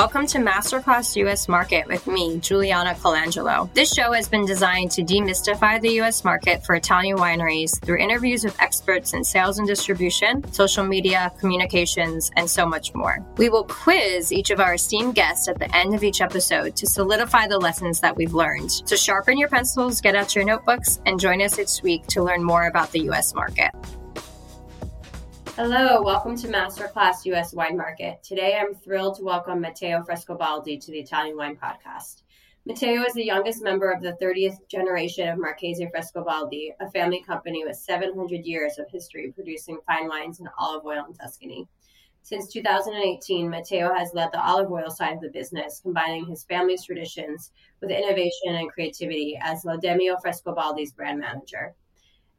Welcome to Masterclass US Market with me, Juliana Colangelo. This show has been designed to demystify the US market for Italian wineries through interviews with experts in sales and distribution, social media, communications, and so much more. We will quiz each of our esteemed guests at the end of each episode to solidify the lessons that we've learned. So sharpen your pencils, get out your notebooks, and join us each week to learn more about the US market. Hello, welcome to Masterclass US Wine Market. Today I'm thrilled to welcome Matteo Frescobaldi to the Italian Wine Podcast. Matteo is the youngest member of the 30th generation of Marchese Frescobaldi, a family company with 700 years of history producing fine wines and olive oil in Tuscany. Since 2018, Matteo has led the olive oil side of the business, combining his family's traditions with innovation and creativity as Laudemio Frescobaldi's brand manager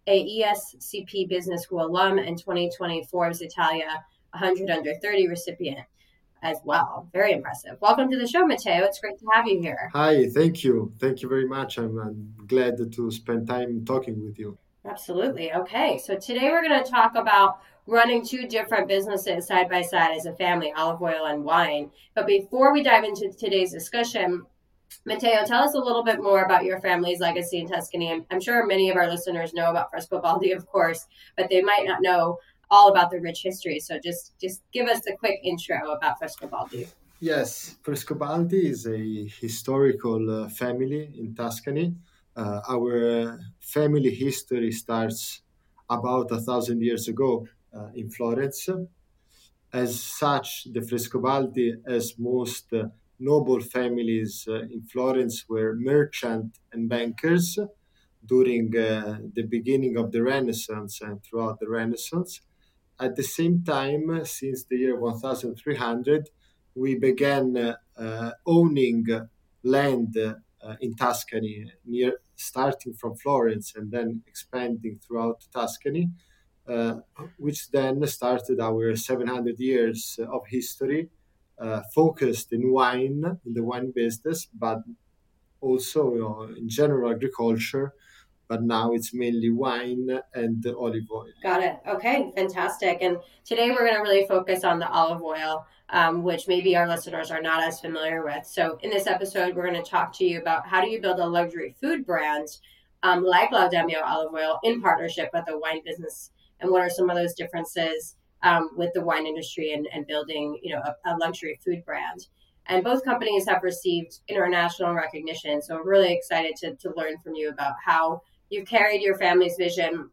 a ESCP Business School alum and 2020 Forbes Italia 100 Under 30 recipient as well. Very impressive. Welcome to the show, Matteo. It's great to have you here. Hi, thank you. Thank you very much. I'm, I'm glad to spend time talking with you. Absolutely. Okay. So today we're going to talk about running two different businesses side by side as a family, olive oil and wine. But before we dive into today's discussion, Matteo, tell us a little bit more about your family's legacy in Tuscany. I'm, I'm sure many of our listeners know about Frescobaldi, of course, but they might not know all about the rich history. So just just give us a quick intro about Frescobaldi. Yes, Frescobaldi is a historical uh, family in Tuscany. Uh, our family history starts about a thousand years ago uh, in Florence. As such, the Frescobaldi, as most uh, noble families uh, in Florence were merchants and bankers during uh, the beginning of the Renaissance and throughout the Renaissance. At the same time, since the year 1300, we began uh, owning land in Tuscany, near starting from Florence and then expanding throughout Tuscany. Uh, which then started our 700 years of history uh, focused in wine, in the wine business, but also you know, in general agriculture. But now it's mainly wine and olive oil. Got it. Okay, fantastic. And today we're going to really focus on the olive oil, um, which maybe our listeners are not as familiar with. So in this episode, we're going to talk to you about how do you build a luxury food brand um, like Laudemio olive oil in partnership with a wine business, and what are some of those differences um, with the wine industry and, and building, you know, a, a, luxury food brand. And both companies have received international recognition. So I'm really excited to, to learn from you about how you've carried your family's vision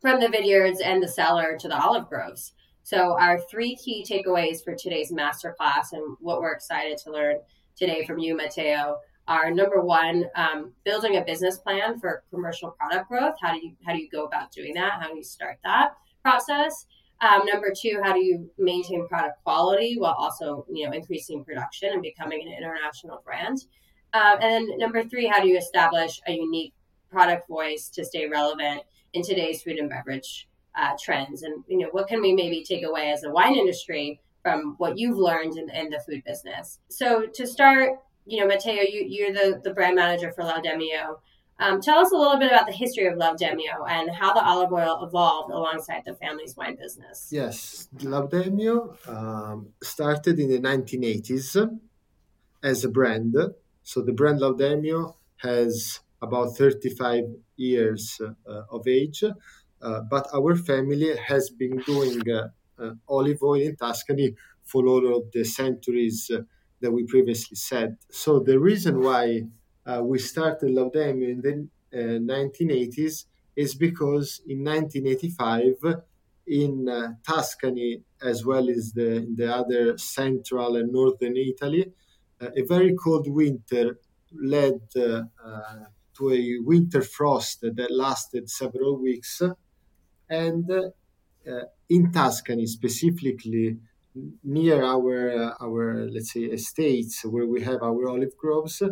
from the vineyards and the cellar to the olive groves. So our three key takeaways for today's masterclass and what we're excited to learn today from you, Matteo, are number one, um, building a business plan for commercial product growth. How do you how do you go about doing that? How do you start that process? Um, number two, how do you maintain product quality while also, you know, increasing production and becoming an international brand? Um, and then number three, how do you establish a unique product voice to stay relevant in today's food and beverage uh, trends? And you know, what can we maybe take away as a wine industry from what you've learned in, in the food business? So to start, you know, Matteo, you, you're the, the brand manager for Laudemio. Um, tell us a little bit about the history of Laudemio and how the olive oil evolved alongside the family's wine business. Yes, Laudemio um, started in the 1980s as a brand. So the brand Laudemio has about 35 years uh, of age, uh, but our family has been doing uh, uh olive oil in Tuscany for all of the centuries uh, that we previously said. So the reason why uh, we started Laudemio in the uh, 1980s is because in 1985 in uh, Tuscany as well as the, in the other central and northern Italy, uh, a very cold winter led uh, uh, to a winter frost that lasted several weeks. And in Tuscany, specifically near our our let's say estates where we have our olive groves,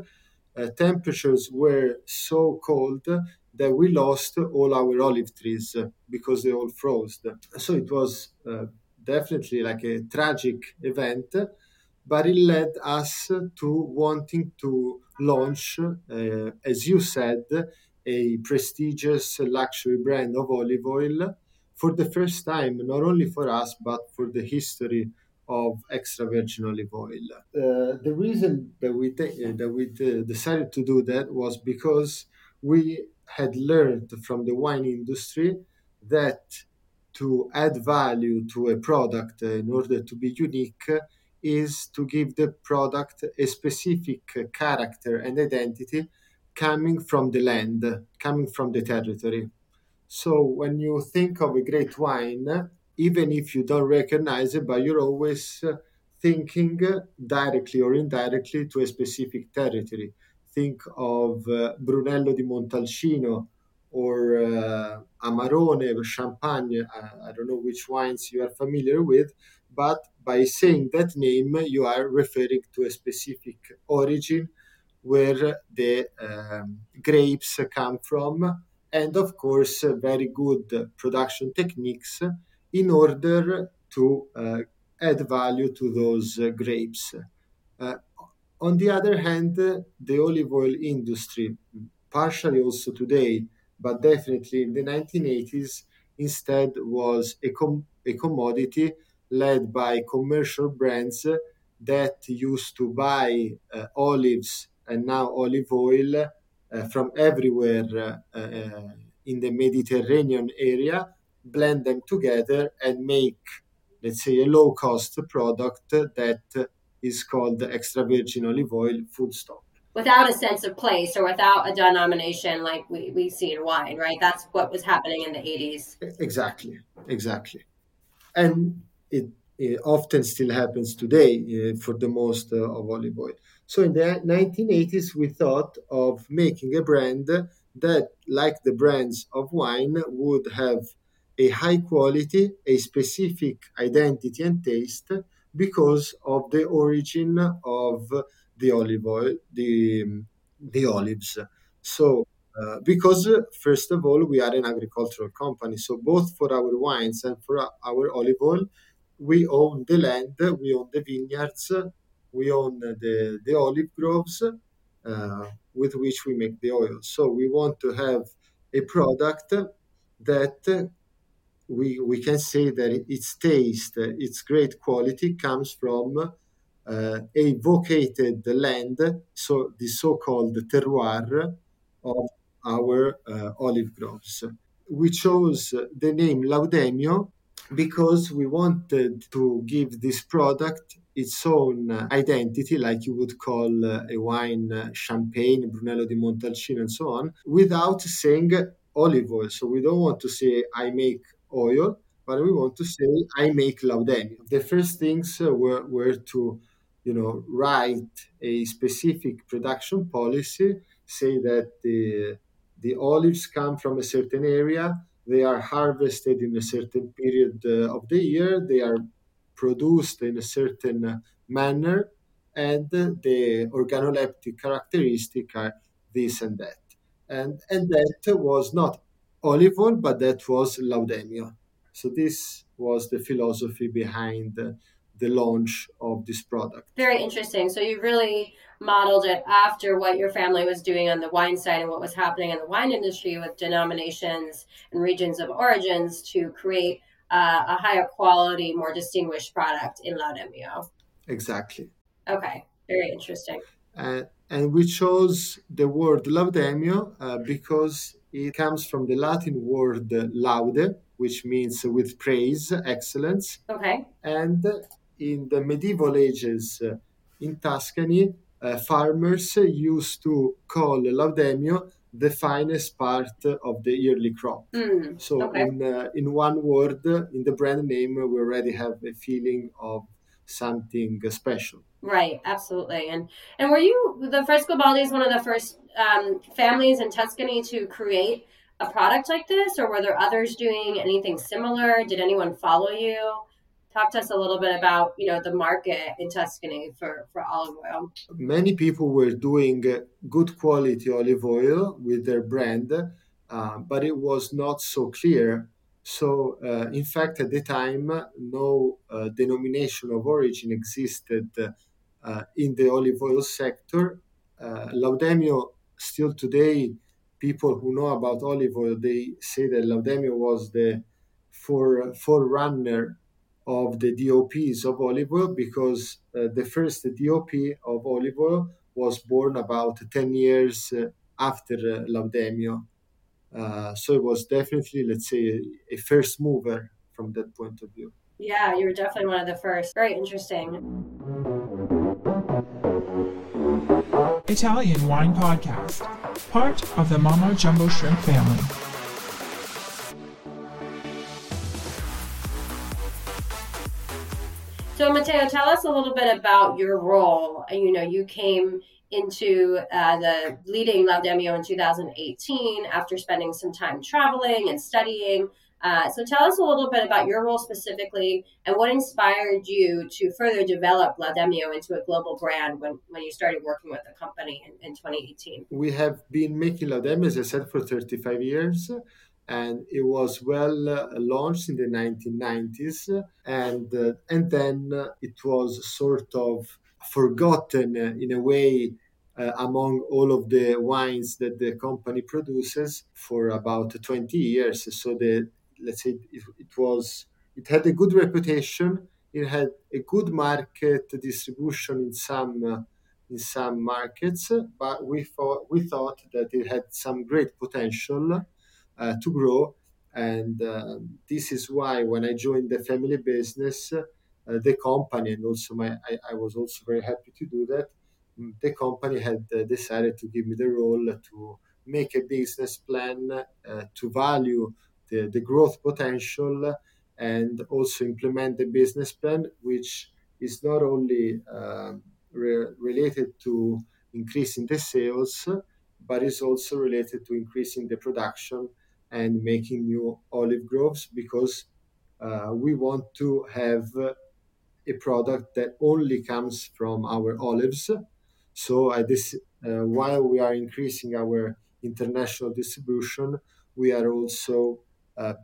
uh, temperatures were so cold that we lost all our olive trees because they all froze. So it was uh, definitely like a tragic event, but it led us to wanting to launch, uh, as you said, a prestigious luxury brand of olive oil for the first time, not only for us, but for the history of extra virgin olive oil. Uh, the reason that we uh, that we uh, decided to do that was because we had learned from the wine industry that to add value to a product in order to be unique is to give the product a specific character and identity coming from the land, coming from the territory. So when you think of a great wine, even if you don't recognize it, but you're always thinking directly or indirectly to a specific territory. Think of uh, Brunello di Montalcino or uh, Amarone, or Champagne. I, I don't know which wines you are familiar with, but by saying that name, you are referring to a specific origin where the um, grapes come from, and of course, very good production techniques in order to uh, add value to those uh, grapes. Uh, on the other hand, the olive oil industry, partially also today, but definitely in the 1980s, instead was a, com- a commodity led by commercial brands that used to buy uh, olives and now olive oil uh, from everywhere uh, in the Mediterranean area, blend them together and make, let's say, a low cost product that is called extra virgin olive oil, food stock. without a sense of place or without a denomination like we, we see in wine, right? That's what was happening in the 80s. Exactly, exactly. And it, it often still happens today uh, for the most uh, of olive oil. So in the 1980s, we thought of making a brand that, like the brands of wine, would have a high quality, a specific identity and taste because of the origin of the olive oil, the the olives. So uh, because first of all we are an agricultural company, so both for our wines and for our olive oil, we own the land, we own the vineyards, we own the the olive groves uh, with which we make the oil. So we want to have a product that we we can say that its taste, its great quality comes from uh, a vocated land, so the so-called terroir of our uh, olive groves. We chose the name Laudemio because we wanted to give this product its own identity, like you would call a wine champagne, Brunello di Montalcino, and so on, without saying olive oil. So we don't want to say I make oil, but we want to say I make Laudemio. The first things uh, were, were to you know, write a specific production policy, say that the, the olives come from a certain area, they are harvested in a certain period uh, of the year, they are produced in a certain manner, and the organoleptic characteristic are this and that. And, and that was not olive oil, but that was laudemio. So this was the philosophy behind the launch of this product. Very interesting. So you really modeled it after what your family was doing on the wine side and what was happening in the wine industry with denominations and regions of origins to create uh, a higher quality, more distinguished product in Laudemio. Exactly. Okay, very interesting. Uh, and we chose the word Laudemio uh, because it comes from the Latin word laude, which means with praise, excellence. Okay. And in the medieval ages uh, in Tuscany, uh, farmers used to call laudemio the finest part of the yearly crop. Mm, so, okay. in, uh, in one word, in the brand name, we already have a feeling of something special. Right, absolutely. And and were you the Frescobaldi is one of the first um, families in Tuscany to create a product like this, or were there others doing anything similar? Did anyone follow you? Talk to us a little bit about you know the market in Tuscany for for olive oil. Many people were doing good quality olive oil with their brand, uh, but it was not so clear so, uh, in fact, at the time, no uh, denomination of origin existed uh, in the olive oil sector. Uh, Laudemio, still today, people who know about olive oil, they say that Laudemio was the for, forerunner of the DOPs of olive oil because uh, the first DOP of olive oil was born about 10 years uh, after uh, Laudemio. Uh, so it was definitely, let's say, a, a first mover from that point of view. Yeah, you were definitely one of the first. Very interesting. Italian Wine Podcast, part of the Mamma Jumbo Shrimp family. So, Matteo, tell us a little bit about your role. You know, you came into uh, the leading Laudemio in 2018 after spending some time traveling and studying. Uh, so tell us a little bit about your role specifically and what inspired you to further develop Laudemio into a global brand when, when you started working with the company in, in 2018. We have been making Laudemio, as I said, for 35 years. And it was well uh, launched in the 1990s, and uh, and then it was sort of forgotten uh, in a way uh, among all of the wines that the company produces for about 20 years. So the let's say it, it was it had a good reputation. It had a good market distribution in some uh, in some markets, but we thought we thought that it had some great potential uh, to grow, and uh, this is why when I joined the family business, uh, the company and also my I, I, was also very happy to do that. The company had uh, decided to give me the role to make a business plan uh, to value the, the growth potential and also implement the business plan, which is not only um, re- related to increasing the sales, but is also related to increasing the production and making new olive groves because uh, we want to have a product that only comes from our olives. So, uh, this, uh, while we are increasing our international distribution, we are also uh,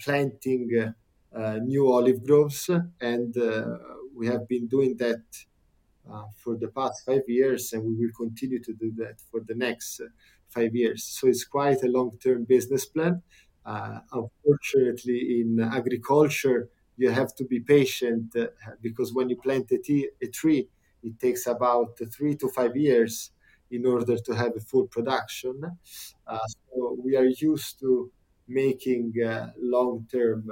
planting uh, new olive groves, and uh, we have been doing that for the past five years, and we will continue to do that for the next five years. So it's quite a long-term business plan. unfortunately, in agriculture, you have to be patient uh, because when you plant a, tree, it takes about three to five years in order to have a full production. Uh, so we are used to making long-term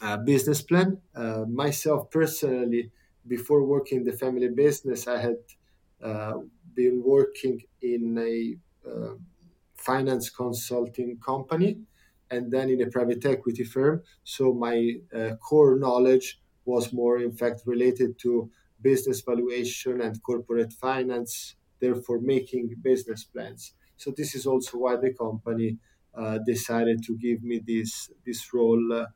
uh, business plan. Uh, myself personally, before working in the family business, I had uh, been working in a finance consulting company and then in a private equity firm. So my uh, core knowledge was more, in fact, related to business valuation and corporate finance, therefore making business plans. So this is also why the company uh, decided to give me this this role uh,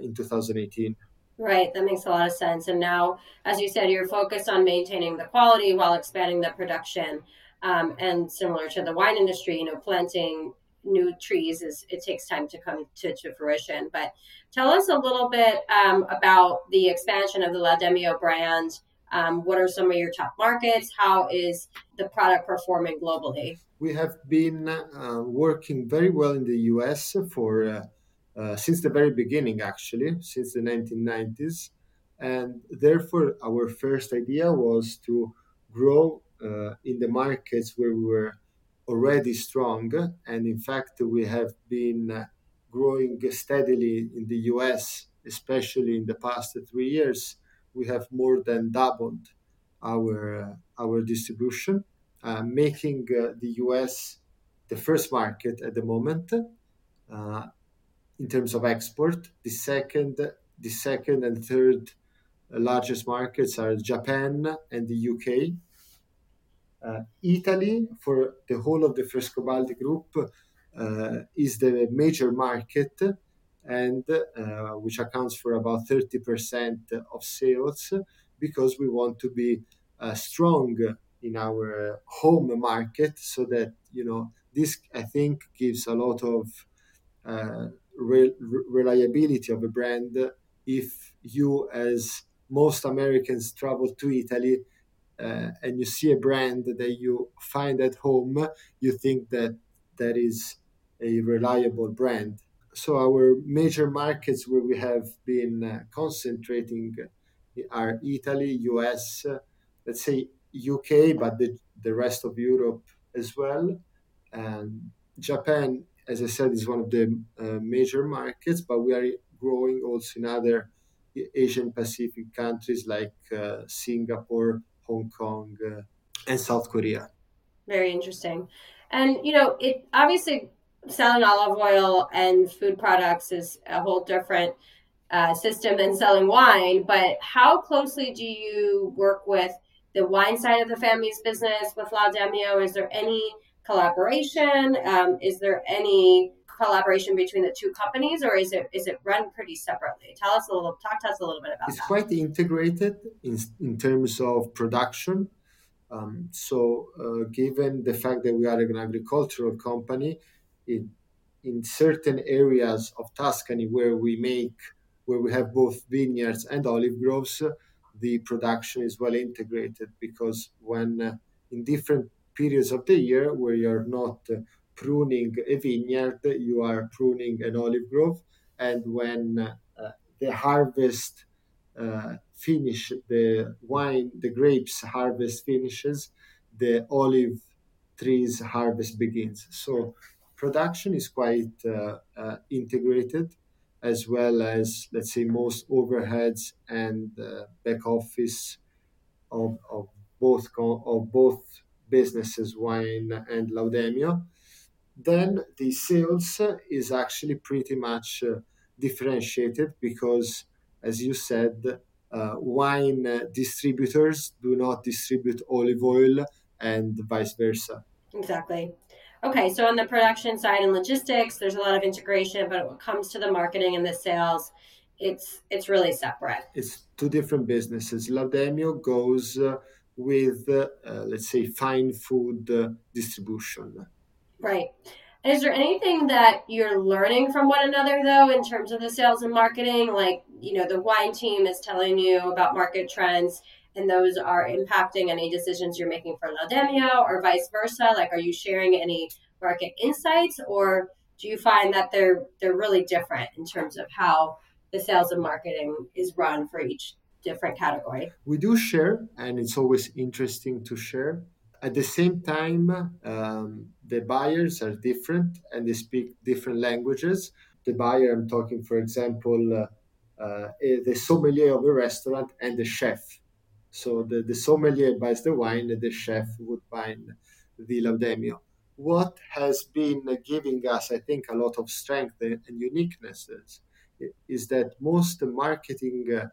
in 2018. Right, that makes a lot of sense. And now, as you said, you're focused on maintaining the quality while expanding the production. Um, and similar to the wine industry, you know, planting new trees is it takes time to come to, to fruition. But tell us a little bit um, about the expansion of the Laudemio brand. Um, what are some of your top markets? How is the product performing globally? We have been uh, working very well in the US for uh, uh, since the very beginning, actually, since the 1990s. And therefore, our first idea was to grow uh, in the markets where we were already strong. And in fact, we have been uh, growing steadily in the US, especially in the past three years. We have more than doubled our, uh, our distribution, uh, making uh, the US the first market at the moment in terms of export. The second, the second and third largest markets are Japan and the UK Uh, Italy, for the whole of the Frescobaldi group, uh, is the major market, and uh, which accounts for about 30% of sales, because we want to be uh, strong in our home market, so that you know this I think gives a lot of uh, re- reliability of a brand if you, as most Americans, travel to Italy uh, and you see a brand that you find at home, you think that that is a reliable brand. So our major markets where we have been uh, concentrating are Italy, US, uh, let's say UK, but the, the rest of Europe as well. And Japan, as I said, is one of the uh, major markets, but we are growing also in other Asian Pacific countries like uh, Singapore, Hong Kong, uh, and South Korea. Very interesting. And, you know, it obviously selling olive oil and food products is a whole different uh, system than selling wine. But how closely do you work with the wine side of the family's business with Laudemio? Is there any collaboration? Um, is there any collaboration between the two companies, or is it is it run pretty separately? Tell us a little. Talk to us a little bit about. That. It's that. quite integrated in in terms of production. Um, so, uh, given the fact that we are an agricultural company, it, in certain areas of Tuscany where we make, where we have both vineyards and olive groves, the production is well integrated because when uh, in different periods of the year where you're not uh, pruning a vineyard, you are pruning an olive grove. And when uh, the harvest uh, finish, the wine, the grapes harvest finishes, the olive trees harvest begins. So production is quite uh, uh, integrated, as well as let's say most overheads and uh, back office of, of both of both businesses, wine and Laudemio then the sales is actually pretty much differentiated because, as you said, uh, wine distributors do not distribute olive oil and vice versa. Exactly. Okay, so on the production side and logistics, there's a lot of integration, but when it comes to the marketing and the sales, it's it's really separate. It's two different businesses. Laudemio goes uh, with, uh, let's say, fine food uh, distribution Right. Is there anything that you're learning from one another though in terms of the sales and marketing? Like, you know, the wine team is telling you about market trends and those are impacting any decisions you're making for Laudemio or vice versa? Like are you sharing any market insights or do you find that they're they're really different in terms of how the sales and marketing is run for each different category? We do share and it's always interesting to share at the same time, um, the buyers are different and they speak different languages. The buyer, I'm talking, for example, uh, uh, the sommelier of a restaurant and the chef. So the, the sommelier buys the wine the chef would buy the Laudemio. What has been giving us, I think, a lot of strength and uniquenesses is that most marketing uh,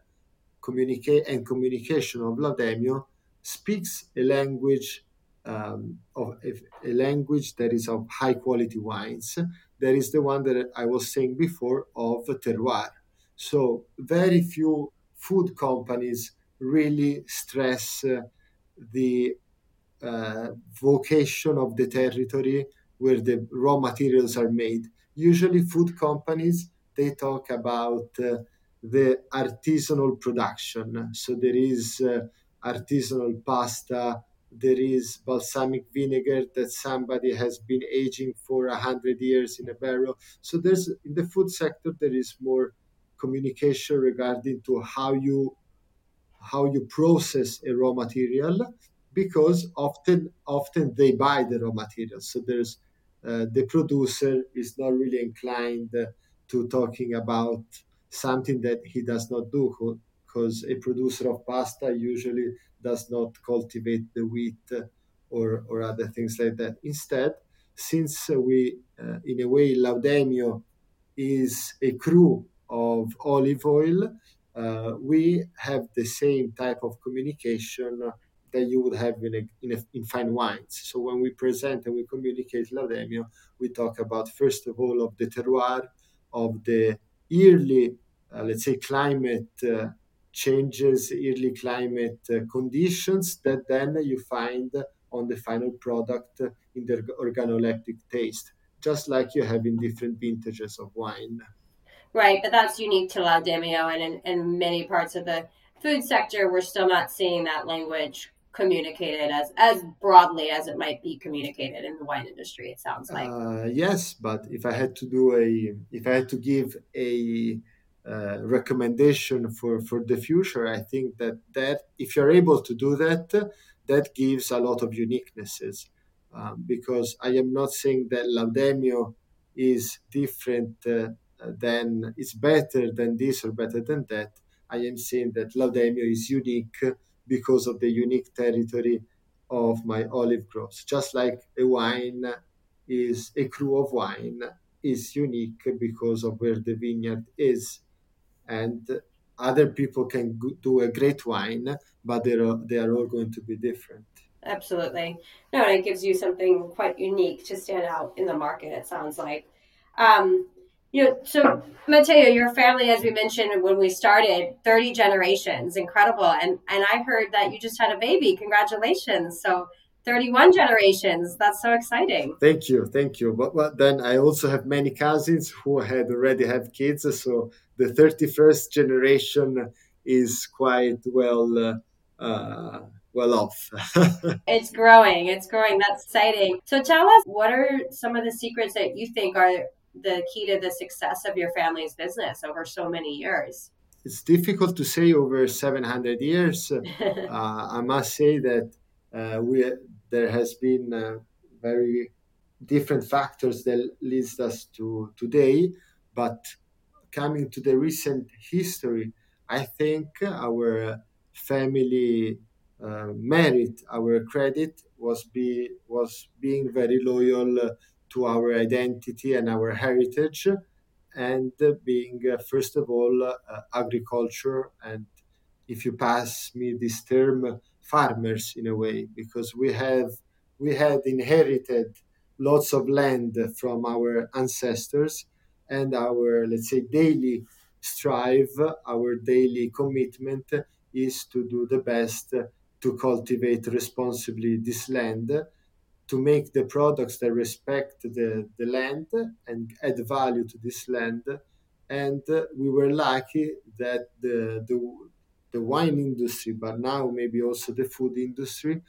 communicate and communication of Laudemio speaks a language um, of a, a, language that is of high quality wines. That is the one that I was saying before of terroir. So very few food companies really stress uh, the uh, vocation of the territory where the raw materials are made. Usually, food companies they talk about uh, the artisanal production. So there is uh, artisanal pasta there is balsamic vinegar that somebody has been aging for a hundred years in a barrel. So there's in the food sector there is more communication regarding to how you how you process a raw material because often often they buy the raw material. So there's uh, the producer is not really inclined to talking about something that he does not do because a producer of pasta usually does not cultivate the wheat or, or other things like that. Instead, since we, uh, in a way, Laudemio is a cru of olive oil, uh, we have the same type of communication that you would have in, a, in, a, in fine wines. So when we present and we communicate Laudemio, we talk about first of all of the terroir, of the yearly, uh, let's say, climate uh, changes, yearly climate uh, conditions that then you find on the final product in the organoleptic taste, just like you have in different vintages of wine. Right, but that's unique to Laudemio, and in, in many parts of the food sector, we're still not seeing that language communicated as as broadly as it might be communicated in the wine industry. It sounds like. Uh, yes, but if I had to do a, if I had to give a uh, recommendation for for the future, I think that that if you're able to do that, that gives a lot of uniquenesses. Um, because I am not saying that Laudemio is different uh, than it's better than this or better than that. I am saying that Laudemio is unique because of the unique territory of my olive groves. Just like a wine is a cru of wine is unique because of where the vineyard is, and other people can do a great wine, but they are they are all going to be different. Absolutely, no, and it gives you something quite unique to stand out in the market. It sounds like. Um, you know, so Matteo, your family, as we mentioned when we started, 30 generations, incredible. And and I heard that you just had a baby. Congratulations. So 31 generations. That's so exciting. Thank you. Thank you. But, but then I also have many cousins who had already have kids. So the 31st generation is quite well uh, well off. it's growing. It's growing. That's exciting. So tell us, what are some of the secrets that you think are the key to the success of your family's business over so many years? It's difficult to say over 700 years. uh, I must say that uh, we there has been uh, very different factors that leads us to today, but coming to the recent history, I think our family uh, merit, our credit was be was being very loyal to our identity and our heritage, and being, uh, first of all, uh, agriculture. And if you pass me this term, farmers in a way, because we have we had inherited lots of land from our ancestors and our let's say daily strive our daily commitment is to do the best to cultivate responsibly this land to make the products that respect the, the land and add value to this land. And we were lucky that the, the, the wine industry, but now maybe also the food industry,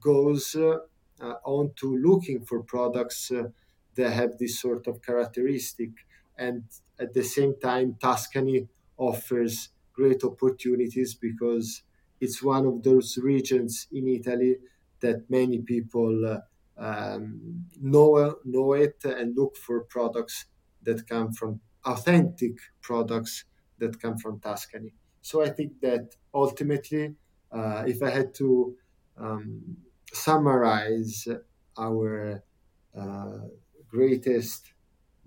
goes uh, uh, on to looking for products uh, that have this sort of characteristic. And at the same time, Tuscany offers great opportunities because it's one of those regions in Italy that many people uh, um, know, know it and look for products that come from authentic products that come from Tuscany. So I think that ultimately, uh, if I had to um, summarize our uh, greatest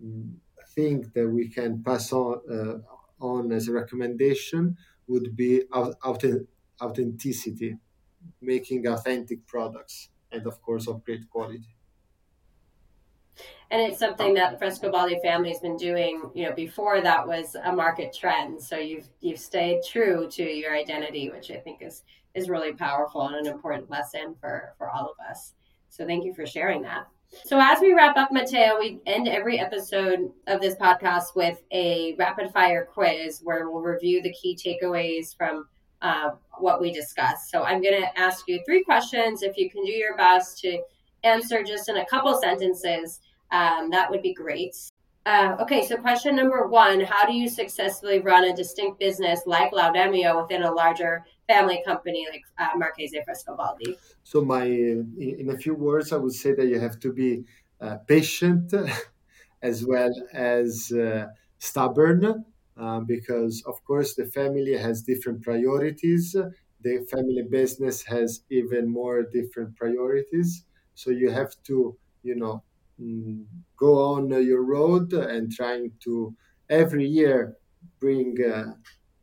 mm, thing that we can pass on, uh, on as a recommendation would be authenticity, making authentic products and of course of great quality. And it's something that Frescobaldi family has been doing, you know, before that was a market trend. So you've you've stayed true to your identity, which I think is is really powerful and an important lesson for for all of us. So thank you for sharing that. So as we wrap up, Matteo, we end every episode of this podcast with a rapid fire quiz where we'll review the key takeaways from uh, what we discussed. So I'm going to ask you three questions. If you can do your best to answer just in a couple sentences, um, that would be great. Uh, okay, so question number one How do you successfully run a distinct business like Laudemio within a larger family company like uh, Marchese Frescobaldi? So, my in a few words, I would say that you have to be uh, patient as well as uh, stubborn um, because of course the family has different priorities the family business has even more different priorities so you have to you know mm, go on your road and trying to every year bring uh,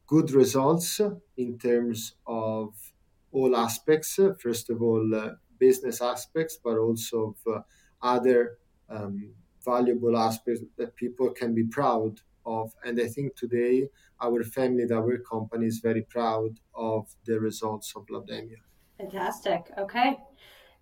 good results in terms of all aspects. First of all, uh, business aspects, but also of uh, other um, valuable aspects that people can be proud of. And I think today our family, our company is very proud of the results of Laudemio. Fantastic. Okay.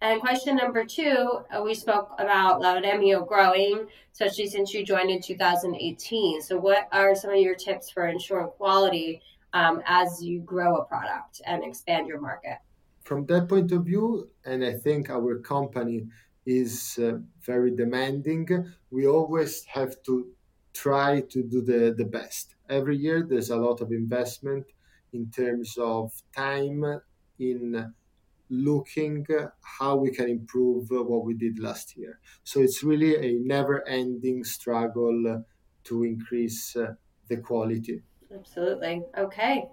And question number two, uh, we spoke about Laudemio growing, especially since you joined in 2018. So, what are some of your tips for ensuring quality um, as you grow a product and expand your market? From that point of view, and I think our company is uh, very demanding, we always have to try to do the, the best. Every year, there's a lot of investment in terms of time in looking how we can improve what we did last year. So it's really a never ending struggle to increase uh, the quality. Absolutely. Okay.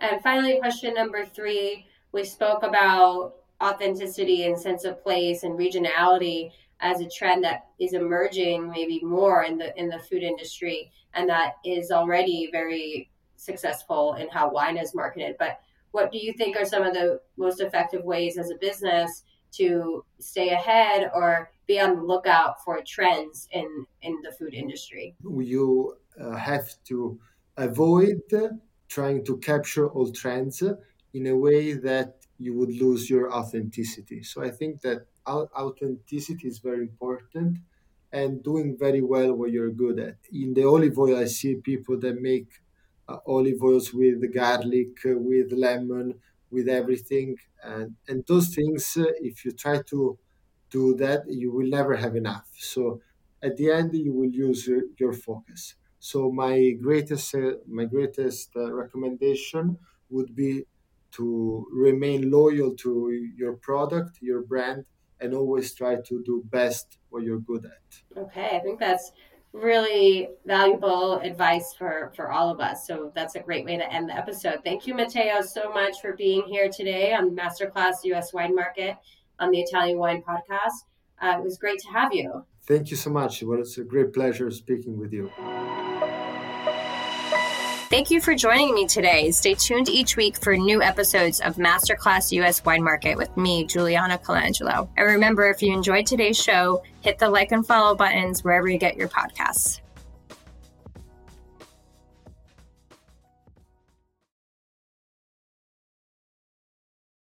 And finally, question number three we spoke about authenticity and sense of place and regionality as a trend that is emerging maybe more in the in the food industry and that is already very successful in how wine is marketed. But what do you think are some of the most effective ways as a business to stay ahead or be on the lookout for trends in in the food industry? You uh, have to avoid trying to capture all trends in a way that you would lose your authenticity. So i think that authenticity is very important and doing very well what you're good at in the olive oil i see people that make uh, olive oils with garlic, uh, with lemon, with everything. And, and those things, uh, if you try to do that, you will never have enough. So at the end, you will use your, your focus. So my greatest, my greatest recommendation would be to remain loyal to your product, your brand, and always try to do best what you're good at. Okay, I think that's really valuable advice for for all of us. So that's a great way to end the episode. Thank you, Matteo, so much for being here today on Masterclass U.S. Wine Market on the Italian Wine Podcast. Uh, it was great to have you. Thank you so much. Well, it's a great pleasure speaking with you. Thank you for joining me today. Stay tuned each week for new episodes of Masterclass US Wine Market with me, Juliana Colangelo. And remember, if you enjoyed today's show, hit the like and follow buttons wherever you get your podcasts.